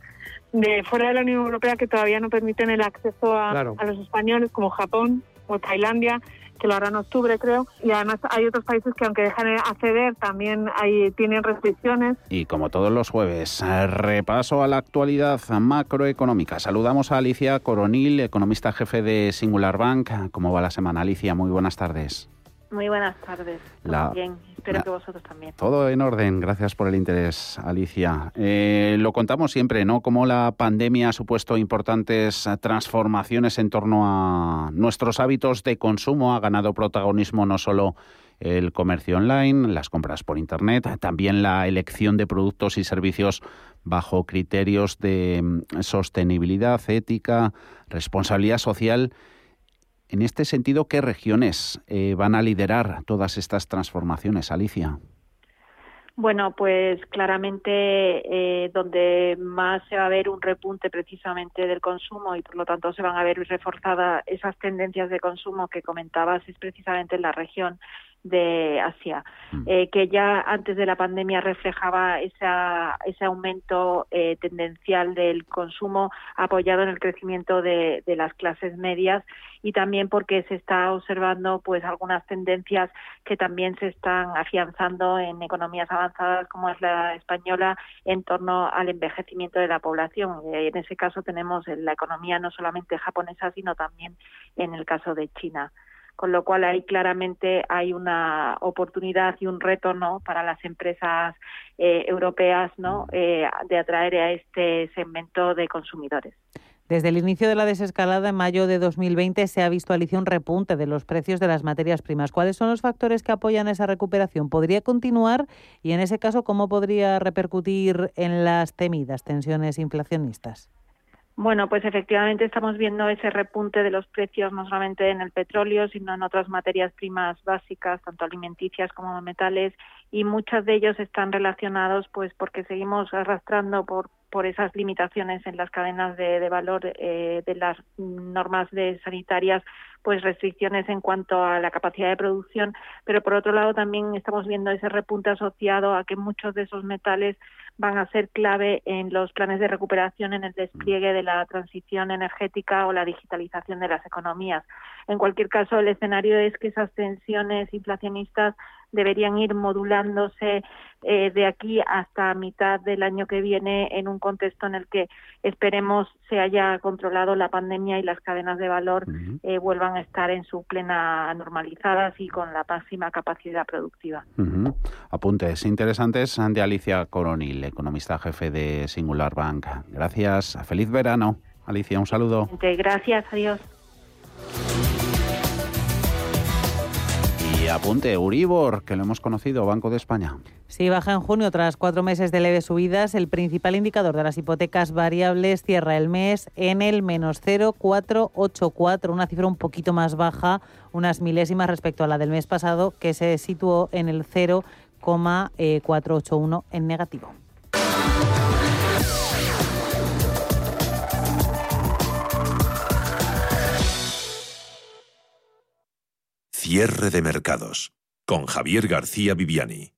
de fuera de la Unión Europea que todavía no permiten el acceso a, a los españoles, como Japón o Tailandia, que lo hará en octubre, creo. Y además hay otros países que, aunque dejan de acceder, también hay, tienen restricciones. Y como todos los jueves, repaso a la actualidad macroeconómica. Saludamos a Alicia Coronil, economista jefe de Singular Bank. ¿Cómo va la semana, Alicia? Muy buenas tardes. Muy buenas tardes. Bien, espero que vosotros también. Todo en orden, gracias por el interés, Alicia. Eh, lo contamos siempre, ¿no? Cómo la pandemia ha supuesto importantes transformaciones en torno a nuestros hábitos de consumo, ha ganado protagonismo no solo el comercio online, las compras por Internet, también la elección de productos y servicios bajo criterios de mm, sostenibilidad, ética, responsabilidad social en este sentido, ¿qué regiones eh, van a liderar todas estas transformaciones, Alicia? Bueno, pues claramente eh, donde más se va a ver un repunte precisamente del consumo y por lo tanto se van a ver reforzadas esas tendencias de consumo que comentabas es precisamente en la región de Asia, mm. eh, que ya antes de la pandemia reflejaba esa, ese aumento eh, tendencial del consumo apoyado en el crecimiento de, de, las clases medias y también porque se está observando pues algunas tendencias que también se están afianzando en economías avanzadas como es la española en torno al envejecimiento de la población. Eh, en ese caso tenemos la economía no solamente japonesa sino también en el caso de China con lo cual ahí claramente hay una oportunidad y un reto ¿no? para las empresas eh, europeas ¿no? Eh, de atraer a este segmento de consumidores. Desde el inicio de la desescalada en mayo de 2020 se ha visto Alicia un repunte de los precios de las materias primas. ¿Cuáles son los factores que apoyan esa recuperación? ¿Podría continuar? Y en ese caso, ¿cómo podría repercutir en las temidas tensiones inflacionistas? Bueno, pues efectivamente estamos viendo ese repunte de los precios no solamente en el petróleo, sino en otras materias primas básicas, tanto alimenticias como metales, y muchos de ellos están relacionados pues porque seguimos arrastrando por por esas limitaciones en las cadenas de, valor eh, de las normas de sanitarias, pues restricciones en cuanto a la capacidad de producción, pero por otro lado también estamos viendo ese repunte asociado a que muchos de esos metales van a ser clave en los planes de recuperación en el despliegue de la transición energética o la digitalización de las economías. En cualquier caso, el escenario es que esas tensiones inflacionistas deberían ir modulándose eh, de aquí hasta mitad del año que viene en un contexto en el que esperemos se haya controlado la pandemia y las cadenas de valor eh, vuelvan a estar en su plena normalizadas y con la máxima capacidad productiva. Apuntes interesantes de Alicia Coronil, economista jefe de Singular Bank. Gracias. Feliz verano. Alicia, un saludo. Gracias, adiós. Apunte, Euribor, que lo hemos conocido, Banco de España. Sí, baja en junio tras cuatro meses de leves subidas. El principal indicador de las hipotecas variables cierra el mes en el menos 0,484, una cifra un poquito más baja, unas milésimas respecto a la del mes pasado, que se situó en el 0,481 en negativo. Cierre de mercados con Javier García Viviani.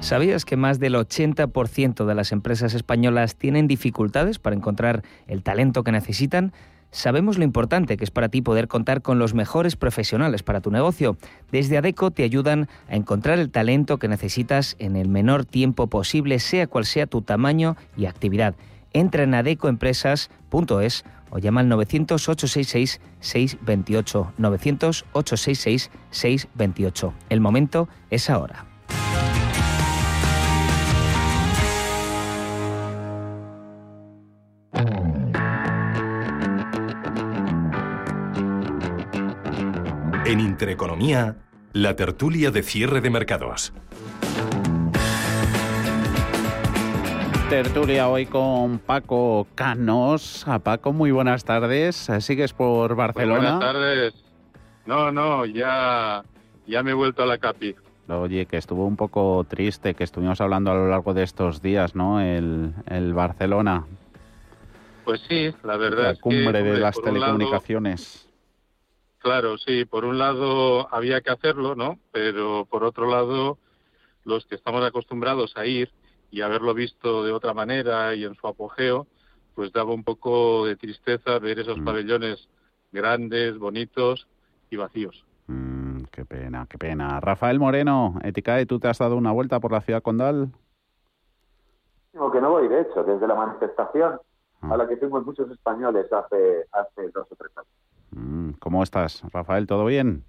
¿Sabías que más del 80% de las empresas españolas tienen dificultades para encontrar el talento que necesitan? Sabemos lo importante que es para ti poder contar con los mejores profesionales para tu negocio. Desde ADECO te ayudan a encontrar el talento que necesitas en el menor tiempo posible, sea cual sea tu tamaño y actividad entra en adecoempresas.es o llama al 900-866-628. 900-866-628. El momento es ahora. En Intereconomía, la tertulia de cierre de mercados. Tertulia hoy con Paco Canos. A Paco, muy buenas tardes. ¿Sigues por Barcelona? buenas tardes. No, no, ya, ya me he vuelto a la capi. Oye, que estuvo un poco triste, que estuvimos hablando a lo largo de estos días, ¿no? El, el Barcelona. Pues sí, la verdad. La cumbre de las telecomunicaciones. claro, sí, por un lado había que hacerlo, ¿no? Pero por otro lado, los que estamos acostumbrados a ir y haberlo visto de otra manera y en su apogeo, pues daba un poco de tristeza ver esos mm. pabellones grandes, bonitos y vacíos. Mm, qué pena, qué pena. Rafael Moreno, Eticae, ¿tú te has dado una vuelta por la ciudad condal? No, que no voy, de hecho, desde la manifestación. a la que fuimos muchos españoles hace, hace dos o tres años. Mm, ¿Cómo estás, Rafael? ¿Todo bien?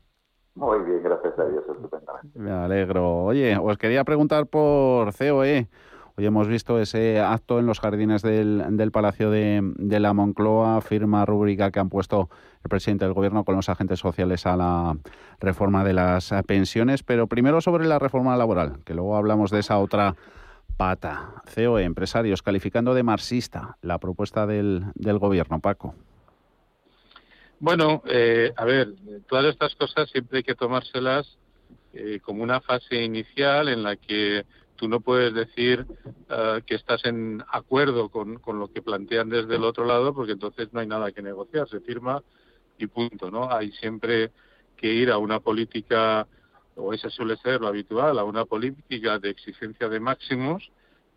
Muy bien, gracias a Dios, estupendamente. Me alegro. Oye, os quería preguntar por COE. Hoy hemos visto ese acto en los jardines del, del Palacio de, la Moncloa, firma rúbrica que han puesto el presidente del Gobierno con los agentes sociales a la reforma de las pensiones. Pero primero sobre la reforma laboral, que luego hablamos de esa otra pata. COE, empresarios, calificando de marxista la propuesta del, del Gobierno. Paco. Bueno, eh, a ver, todas estas cosas siempre hay que tomárselas eh, como una fase inicial en la que tú no puedes decir uh, que estás en acuerdo con, con, lo que plantean desde el otro lado, porque entonces no hay nada que negociar, se firma y punto, ¿no? Hay siempre que ir a una política, o esa suele ser lo habitual, a una política de exigencia de máximos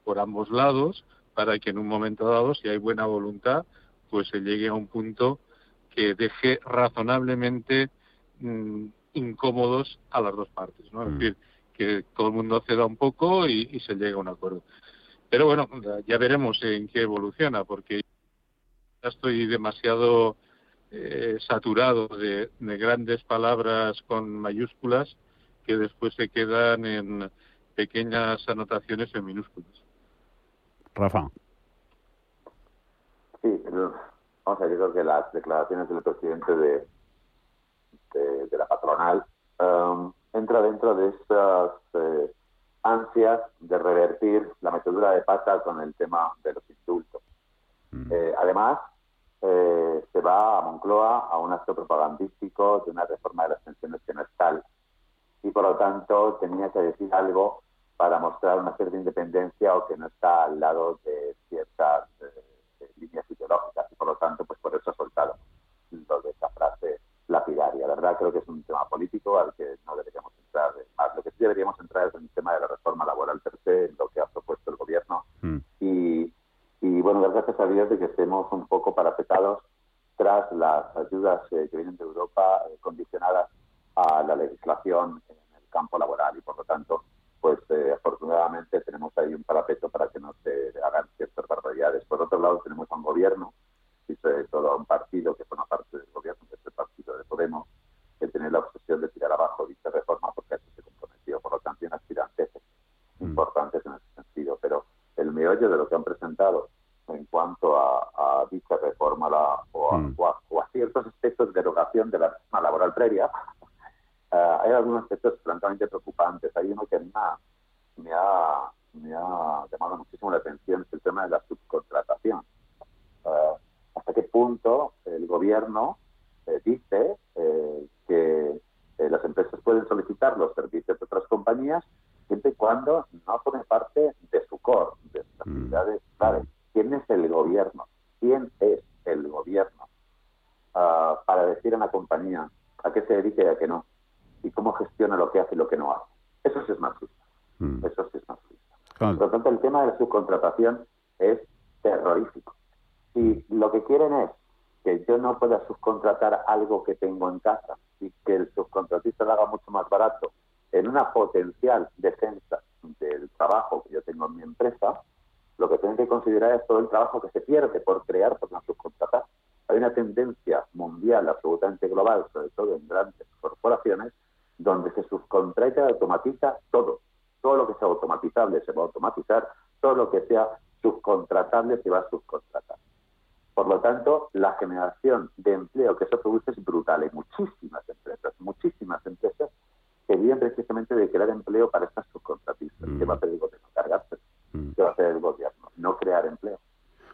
por ambos lados, para que en un momento dado, si hay buena voluntad, pues se llegue a un punto que deje razonablemente mmm, incómodos a las dos partes, ¿no? Es decir, que todo el mundo ceda un poco y, y, se llegue a un acuerdo. Pero bueno, ya veremos en qué evoluciona, porque ya estoy demasiado eh, saturado de, de, grandes palabras con mayúsculas que después se quedan en pequeñas anotaciones en minúsculas. Rafa. Sí, pero, vamos a ver, yo creo que las declaraciones del presidente de, de, de la patronal um, entra dentro de esas eh, ansias de revertir la metedura de pata con el tema de los indultos. Mm. Eh, además, eh, se va a Moncloa a un acto propagandístico de una reforma de las pensiones que no es tal. Y por lo tanto tenía que decir algo para mostrar una cierta independencia o que no está al lado de ciertas líneas ideológicas. Y por lo tanto, pues por eso ha soltado lo de esa frase lapidaria. La verdad creo que es un tema político al que no deberíamos entrar más. Lo que sí deberíamos entrar es en el tema de la reforma laboral per se, en lo que ha propuesto el gobierno. Mm. Y, y, bueno, gracias a Dios de que estemos un poco parapetados tras las ayudas eh, que vienen de Europa eh, condicionadas a la legislación en el campo laboral y por lo tanto pues eh, afortunadamente tenemos ahí un parapeto para que no se hagan ciertas barbaridades. Por otro lado tenemos a un gobierno y sobre todo a un partido que forma parte del gobierno, que es el partido de Podemos, tiene la obsesión de tirar abajo dicha reforma porque así se comprometió. Por lo tanto, hay aspirantes mm. importantes en ese sentido. Pero el meollo de lo que han presentado en cuanto a, a dicha reforma la, o, a, mm. o, a, o, a, ciertos aspectos de derogación de la reforma laboral previa, uh, hay algunos aspectos francamente preocupantes. Hay uno que me ha, me ha, me ha llamado muchísimo la atención, es el tema de la subcontratación. Uh, hasta qué punto el gobierno eh, dice eh, eh, las empresas pueden solicitar los servicios de otras compañías siempre y cuando no formen parte de su core, de sus actividades. ¿Sabe? ¿Quién es el gobierno? ¿Quién es el gobierno? Uh, para decir a una compañía a qué se dedica y a qué no. Y cómo gestiona lo que hace y lo que no hace. Eso sí es marxista. Mm. Eso sí es marxista. Claro. Por lo tanto, el tema de la subcontratación es terrorífico. Si lo que quieren es que yo no pueda subcontratar algo que tengo en casa y que el subcontratista lo haga mucho más barato en una potencial defensa del trabajo que yo tengo en mi empresa, lo que tienen que considerar es todo el trabajo que se pierde por crear, por no subcontratar. Hay una tendencia mundial absolutamente global, sobre todo en grandes corporaciones, donde se subcontrata y automatiza todo. Todo lo que sea automatizable se va a automatizar, todo lo que sea subcontratable se va a subcontratar. Por lo tanto, la generación de empleo que eso produce es brutal. Hay muchísimas empresas, muchísimas empresas que viven precisamente de crear empleo para estas subcontratistas. Mm. ¿Qué va a hacer el gobierno? Cargarse. Mm. ¿Qué va a hacer el gobierno? No crear empleo.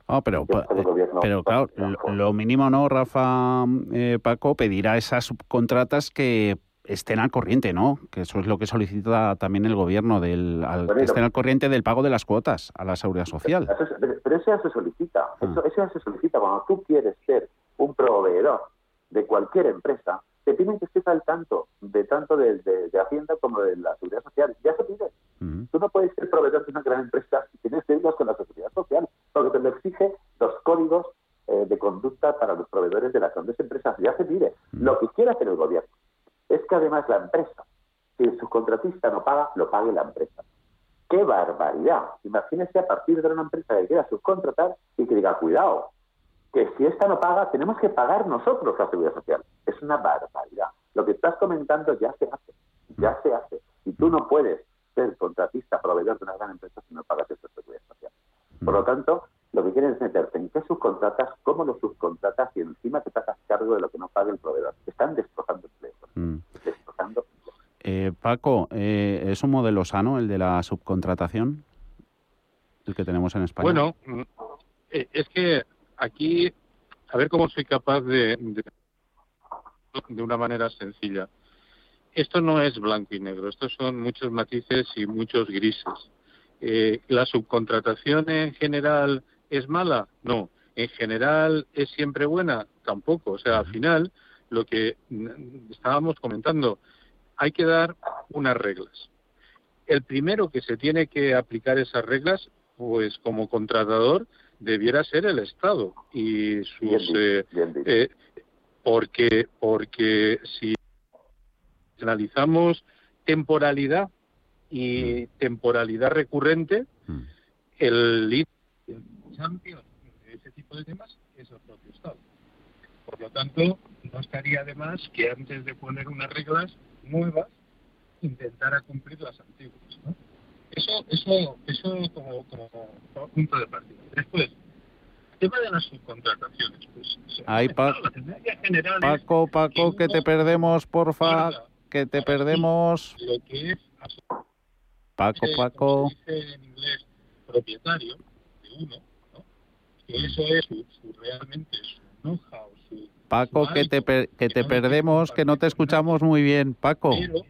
Oh, pero, pero claro, lo, lo, mínimo, ¿no, Rafa eh, Paco? Pedirá esas subcontratas que estén al corriente, ¿no? Que eso es lo que solicita también el gobierno, del, al, bueno, que estén al corriente del pago de las cuotas a la seguridad social. Pero, pero eso ya se solicita, ah. eso, eso, ya se solicita. Cuando tú quieres ser un proveedor de cualquier empresa, te piden que estés al tanto de tanto de, de, de Hacienda como de la seguridad social. Ya se pide. Uh -huh. Tú no puedes ser proveedor de una gran empresa si tienes deudas con la seguridad social, porque te lo exige los códigos eh, de conducta para los proveedores de las grandes empresas. Ya se pide. Uh -huh. Lo que quiere hacer el gobierno es que además la empresa, si el subcontratista no paga, lo pague la empresa. ¡Qué barbaridad! Imagínese a partir de una empresa que quiera subcontratar y que diga, cuidado, que si esta no paga, tenemos que pagar nosotros la seguridad social. Es una barbaridad. Lo que estás comentando ya se hace, ya se hace. Y tú no puedes ser contratista, proveedor de una gran empresa si no pagas esa seguridad social. Por lo tanto, lo que quieren es meterte en qué subcontratas, cómo lo subcontratas y encima te hagas cargo de lo que no paga el proveedor. Están destrozando empleos. Mm. Eh, Paco, eh, ¿es un modelo sano el de la subcontratación? El que tenemos en España. Bueno, mm, eh, es que aquí, a ver cómo soy capaz de, de, de una manera sencilla. Esto no es blanco y negro, estos son muchos matices y muchos grises. Eh, ¿La subcontratación en general ¿Es mala? No. ¿En general es siempre buena? Tampoco. O sea, al final, lo que estábamos comentando, hay que dar unas reglas. El primero que se tiene que aplicar esas reglas, pues como contratador, debiera ser el Estado y sus eh, eh, porque porque si analizamos temporalidad y mm. temporalidad recurrente, mm. el champion de ese tipo de temas es el propio Estado. Por lo tanto, no estaría de más que antes de poner unas reglas nuevas, intentara cumplir las antiguas. ¿no? Eso, eso, eso como, como, punto de partida. Después, el tema de las subcontrataciones. Pues, Ahí, pa Paco, Paco, que, te perdemos, porfa, que te perdemos. Lo que es Paco, Paco. en inglés, propietario de uno, que eso es su, realmente su know-how, su... Paco, que te, que te perdemos, que no te escuchamos muy bien, Paco. Pero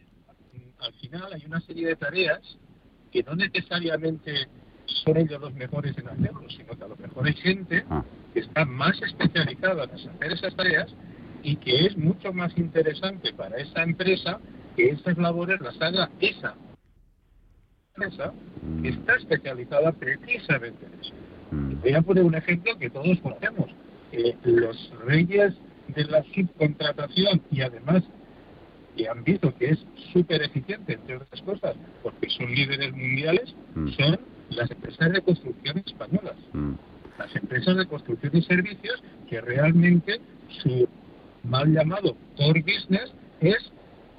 al final hay una serie de tareas que no necesariamente son ellos los mejores en hacerlo, sino que a lo mejor hay gente ah. que está más especializada en hacer esas tareas y que es mucho más interesante para esa empresa que esas labores las haga esa empresa que mm. está especializada precisamente en eso. Mm. Voy a poner un ejemplo que todos conocemos. Eh, los reyes de la subcontratación y además que han visto que es súper eficiente, entre otras cosas, porque son líderes mundiales, mm. son las empresas de construcción españolas. Mm. Las empresas de construcción y servicios que realmente su mal llamado core business es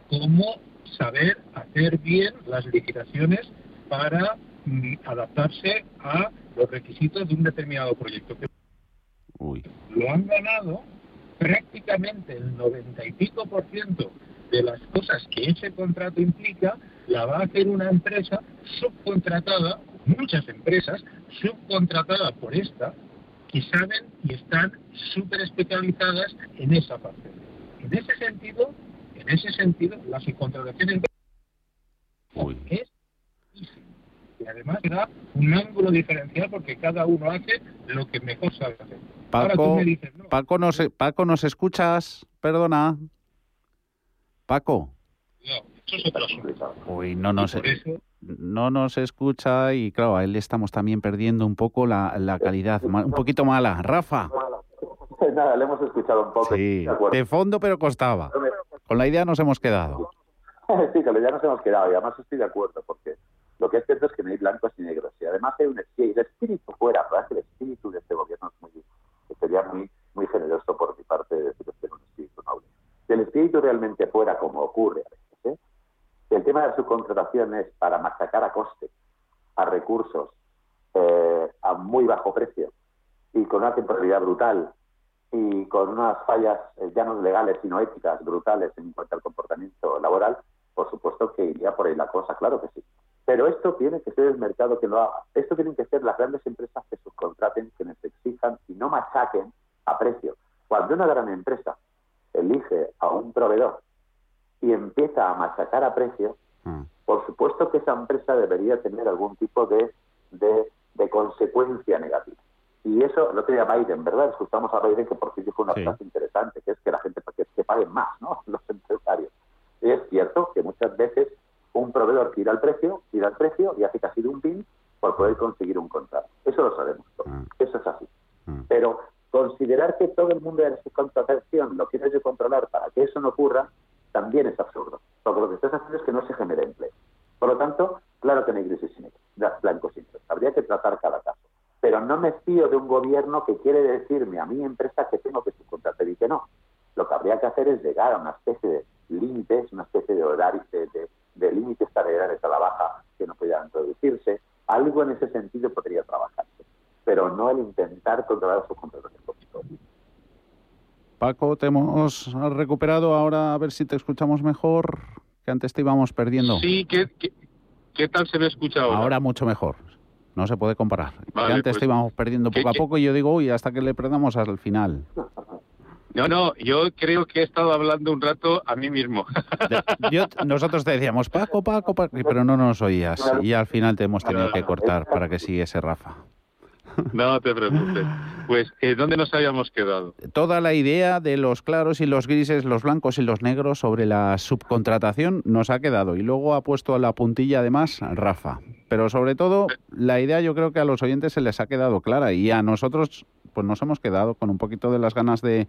cómo saber hacer bien las liquidaciones para adaptarse a los requisitos de un determinado proyecto. Lo han ganado prácticamente el noventa y pico por ciento de las cosas que ese contrato implica, la va a hacer una empresa subcontratada, muchas empresas subcontratadas por esta, que saben y están súper especializadas en esa parte. En ese sentido, en ese sentido, la subcontratación es y además da un ángulo diferencial porque cada uno hace lo que mejor sabe hacer. Paco, Paco, nos, Paco, ¿nos escuchas? Perdona. Paco. No, eso es otra Uy, no nos, no nos escucha y claro, a él le estamos también perdiendo un poco la, la calidad, un poquito mala. Rafa. Nada, le hemos escuchado un poco. Sí, de fondo pero costaba. Con la idea nos hemos quedado. sí, con la idea nos hemos quedado y además estoy de acuerdo porque lo que es cierto es que no hay blancos ni negros. Y además hay un si el espíritu fuera, ¿verdad? el espíritu de este gobierno muy, muy generoso por mi parte decir que un espíritu noble. Si el espíritu realmente fuera como ocurre a veces, ¿eh? el tema de su contratación es para machacar a coste, a recursos, eh, a muy bajo precio y con una temporalidad brutal y con unas fallas eh, ya no legales sino éticas brutales en cuanto al comportamiento laboral, por supuesto que iría por ahí la cosa, claro que sí. Pero esto tiene que ser el mercado que lo haga. Esto tienen que ser las grandes empresas que subcontraten, que les exijan y no machaquen a precio. Cuando una gran empresa elige a un proveedor y empieza a machacar a precio, mm. por supuesto que esa empresa debería tener algún tipo de, de, consecuencia negativa. Y eso lo tenía Biden, ¿verdad? Escuchamos a Biden que por fin dijo una frase interesante, que es que la gente que, que paguen más, ¿no? Los empresarios. Y es cierto que muchas veces un proveedor tira el precio, tira el precio y hace casi de un pin por poder conseguir un contrato. Eso lo sabemos todos. Mm. Eso es así. Mm. Pero considerar que todo el mundo de la contratación lo quiere controlar para que eso no ocurra también es absurdo. Porque lo que estás haciendo es que no se genere empleo. Por lo tanto, Claro que no hay grises negros, blancos negros. Habría que tratar cada caso. Pero no me fío de un gobierno que quiere decirme a mi empresa que tengo que subcontratar y que no. Lo que habría que hacer es llegar a una especie de límites, una especie de horarios, de, de, límites salariales a la baja que no pudieran introducirse. Algo en ese sentido podría trabajarse, pero no el intentar controlar sus contratos Paco, te hemos recuperado. Ahora a ver si te escuchamos mejor, que antes te íbamos perdiendo. Sí, ¿qué, qué, tal se me escucha ahora? Ahora mucho mejor. No se puede comparar. antes pues, te íbamos perdiendo poco a poco y yo digo, uy, hasta que le perdamos al final. No, no, yo creo que he estado hablando un rato a mí mismo. nosotros te decíamos, Paco, Paco, Paco, pero no nos oías. Y al final te hemos tenido que cortar para que siguiese Rafa. No te preocupes. Pues, eh, ¿dónde nos habíamos quedado? Toda la idea de los claros y los grises, los blancos y los negros sobre la subcontratación nos ha quedado. Y luego ha puesto la puntilla además Rafa. Pero sobre todo, la idea yo creo que a los oyentes se les ha quedado clara y a nosotros pues nos hemos quedado con un poquito de las ganas de,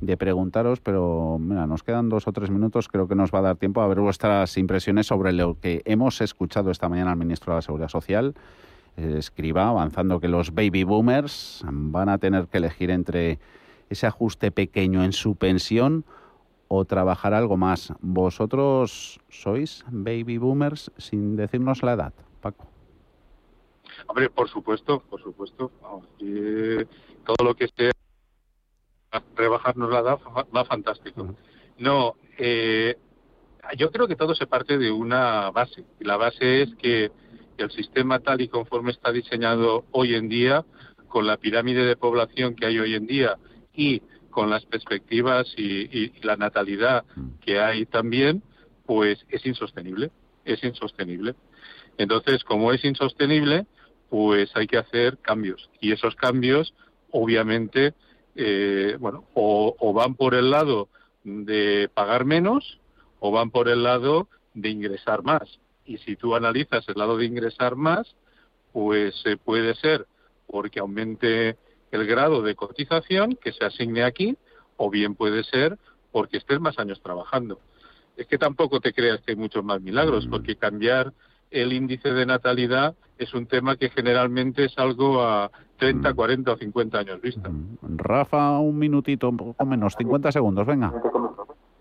de preguntaros, pero mira, nos quedan dos o tres minutos, creo que nos va a dar tiempo a ver vuestras impresiones sobre lo que hemos escuchado esta mañana al ministro de la Seguridad Social escriba avanzando que los baby boomers van a tener que elegir entre ese ajuste pequeño en su pensión o trabajar algo más. ¿Vosotros sois baby boomers sin decirnos la edad, Paco? Hombre, por supuesto, por supuesto. todo lo que sea rebajarnos la edad va fantástico. No, eh, yo creo que todo se parte de una base. Y la base es que el sistema tal y conforme está diseñado hoy en día, con la pirámide de población que hay hoy en día y con las perspectivas y, la natalidad que hay también, pues es insostenible, es insostenible. Entonces, como es insostenible, pues hay que hacer cambios. Y esos cambios, obviamente, eh, bueno, o, van por el lado de pagar menos o van por el lado de ingresar más y si tú analizas el lado de ingresar más, pues eh, puede ser porque aumente el grado de cotización que se asigne aquí, o bien puede ser porque estés más años trabajando. Es que tampoco te creas que hay muchos más milagros, mm. porque cambiar el índice de natalidad es un tema que generalmente es algo a 30, 40 mm. o 50 años vista. Mm. Rafa, un minutito, o menos, 50 segundos, venga.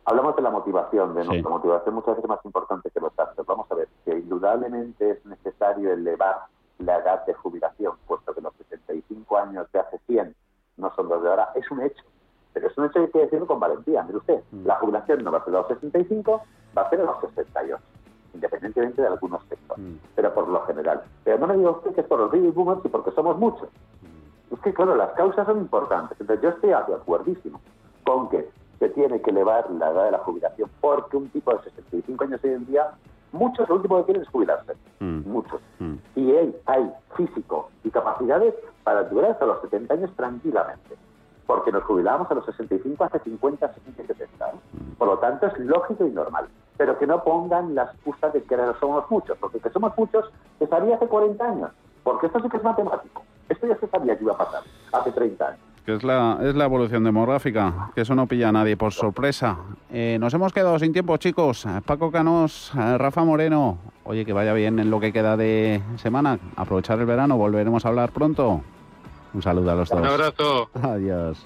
Hablamos de la motivación, de nuestra motivación muchas veces más importante que los gastos. Vamos a ver, que indudablemente es necesario elevar la edad de jubilación, puesto que los 65 años de hace 100 no son los de ahora, es un hecho. Pero es un hecho que hay que decirlo con valentía. Mire usted, mm. la jubilación no va a ser a los 65, va a ser a los 68, independientemente de algunos sectores, mm. pero por lo general. Pero no me diga usted que es por los baby boomers y porque somos muchos. Mm. Es que, claro, las causas son importantes. Entonces, yo estoy de acuerdísimo con que se tiene que elevar la edad de la jubilación, porque un tipo de 65 años hoy en día, muchos lo último que quieren es jubilarse, mm. muchos. Mm. Y hay, hay físico y capacidades para durar hasta los 70 años tranquilamente, porque nos jubilábamos a los 65 hace 50, 60 y 70. Mm. Por lo tanto, es lógico y normal. Pero que no pongan la excusa de que no somos muchos, porque que somos muchos se sabía hace 40 años, porque esto sí que es matemático. Esto ya se sabía que iba a pasar hace 30 años que es la, es la evolución demográfica, que eso no pilla a nadie por sorpresa. Eh, nos hemos quedado sin tiempo, chicos. Paco Canos, eh, Rafa Moreno. Oye, que vaya bien en lo que queda de semana. Aprovechar el verano, volveremos a hablar pronto. Un saludo a los dos. Un abrazo. Adiós.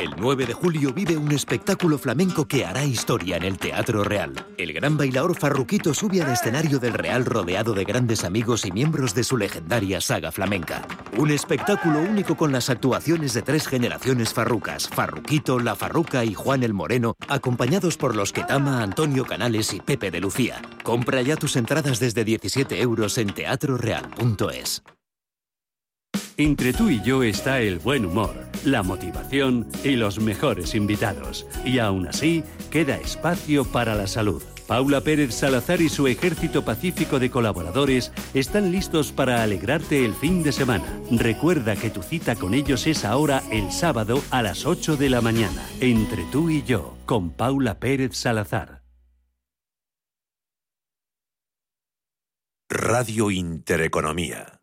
El 9 de julio vive un espectáculo flamenco que hará historia en el Teatro Real. El gran bailador Farruquito sube al escenario del Real rodeado de grandes amigos y miembros de su legendaria saga flamenca. Un espectáculo único con las actuaciones de tres generaciones farrucas, Farruquito, La Farruca y Juan el Moreno, acompañados por los que tama Antonio Canales y Pepe de Lucía. Compra ya tus entradas desde 17 euros en teatroreal.es. Entre tú y yo está el buen humor, la motivación y los mejores invitados. Y aún así, queda espacio para la salud. Paula Pérez Salazar y su ejército pacífico de colaboradores están listos para alegrarte el fin de semana. Recuerda que tu cita con ellos es ahora el sábado a las 8 de la mañana, entre tú y yo, con Paula Pérez Salazar. Radio Intereconomía.